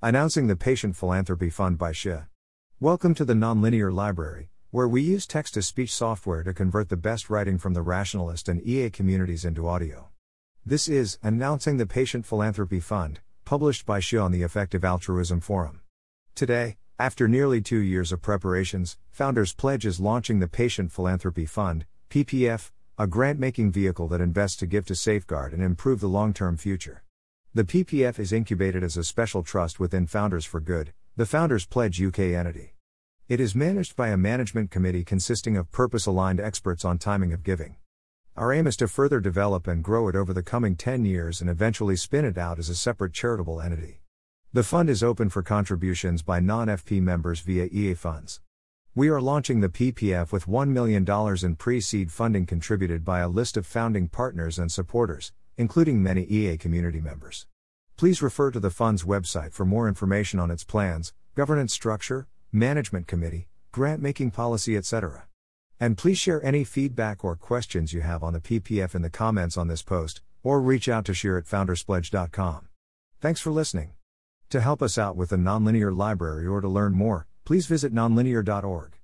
Announcing the Patient Philanthropy Fund by SjirH. Welcome to the Nonlinear Library, where we use text to speech software to convert the best writing from the rationalist and EA communities into audio. This is Announcing the Patient Philanthropy Fund, published by SjirH on the Effective Altruism Forum. Today, after nearly two years of preparations, Founders Pledge is launching the Patient Philanthropy Fund, PPF, a grant making vehicle that invests to give to safeguard and improve the long term future. The PPF is incubated as a special trust within Founders for Good, the Founders Pledge UK entity. It is managed by a management committee consisting of purpose aligned experts on timing of giving. Our aim is to further develop and grow it over the coming 10 years and eventually spin it out as a separate charitable entity. The fund is open for contributions by non FP members via EA funds. We are launching the PPF with $1 million in pre seed funding contributed by a list of founding partners and supporters, including many EA community members. Please refer to the fund's website for more information on its plans, governance structure, management committee, grant making policy, etc. And please sjir any feedback or questions you have on the PPF in the comments on this post, or reach out to share at founderspledge.com. Thanks for listening. To help us out with the Nonlinear Library or to learn more, please visit nonlinear.org.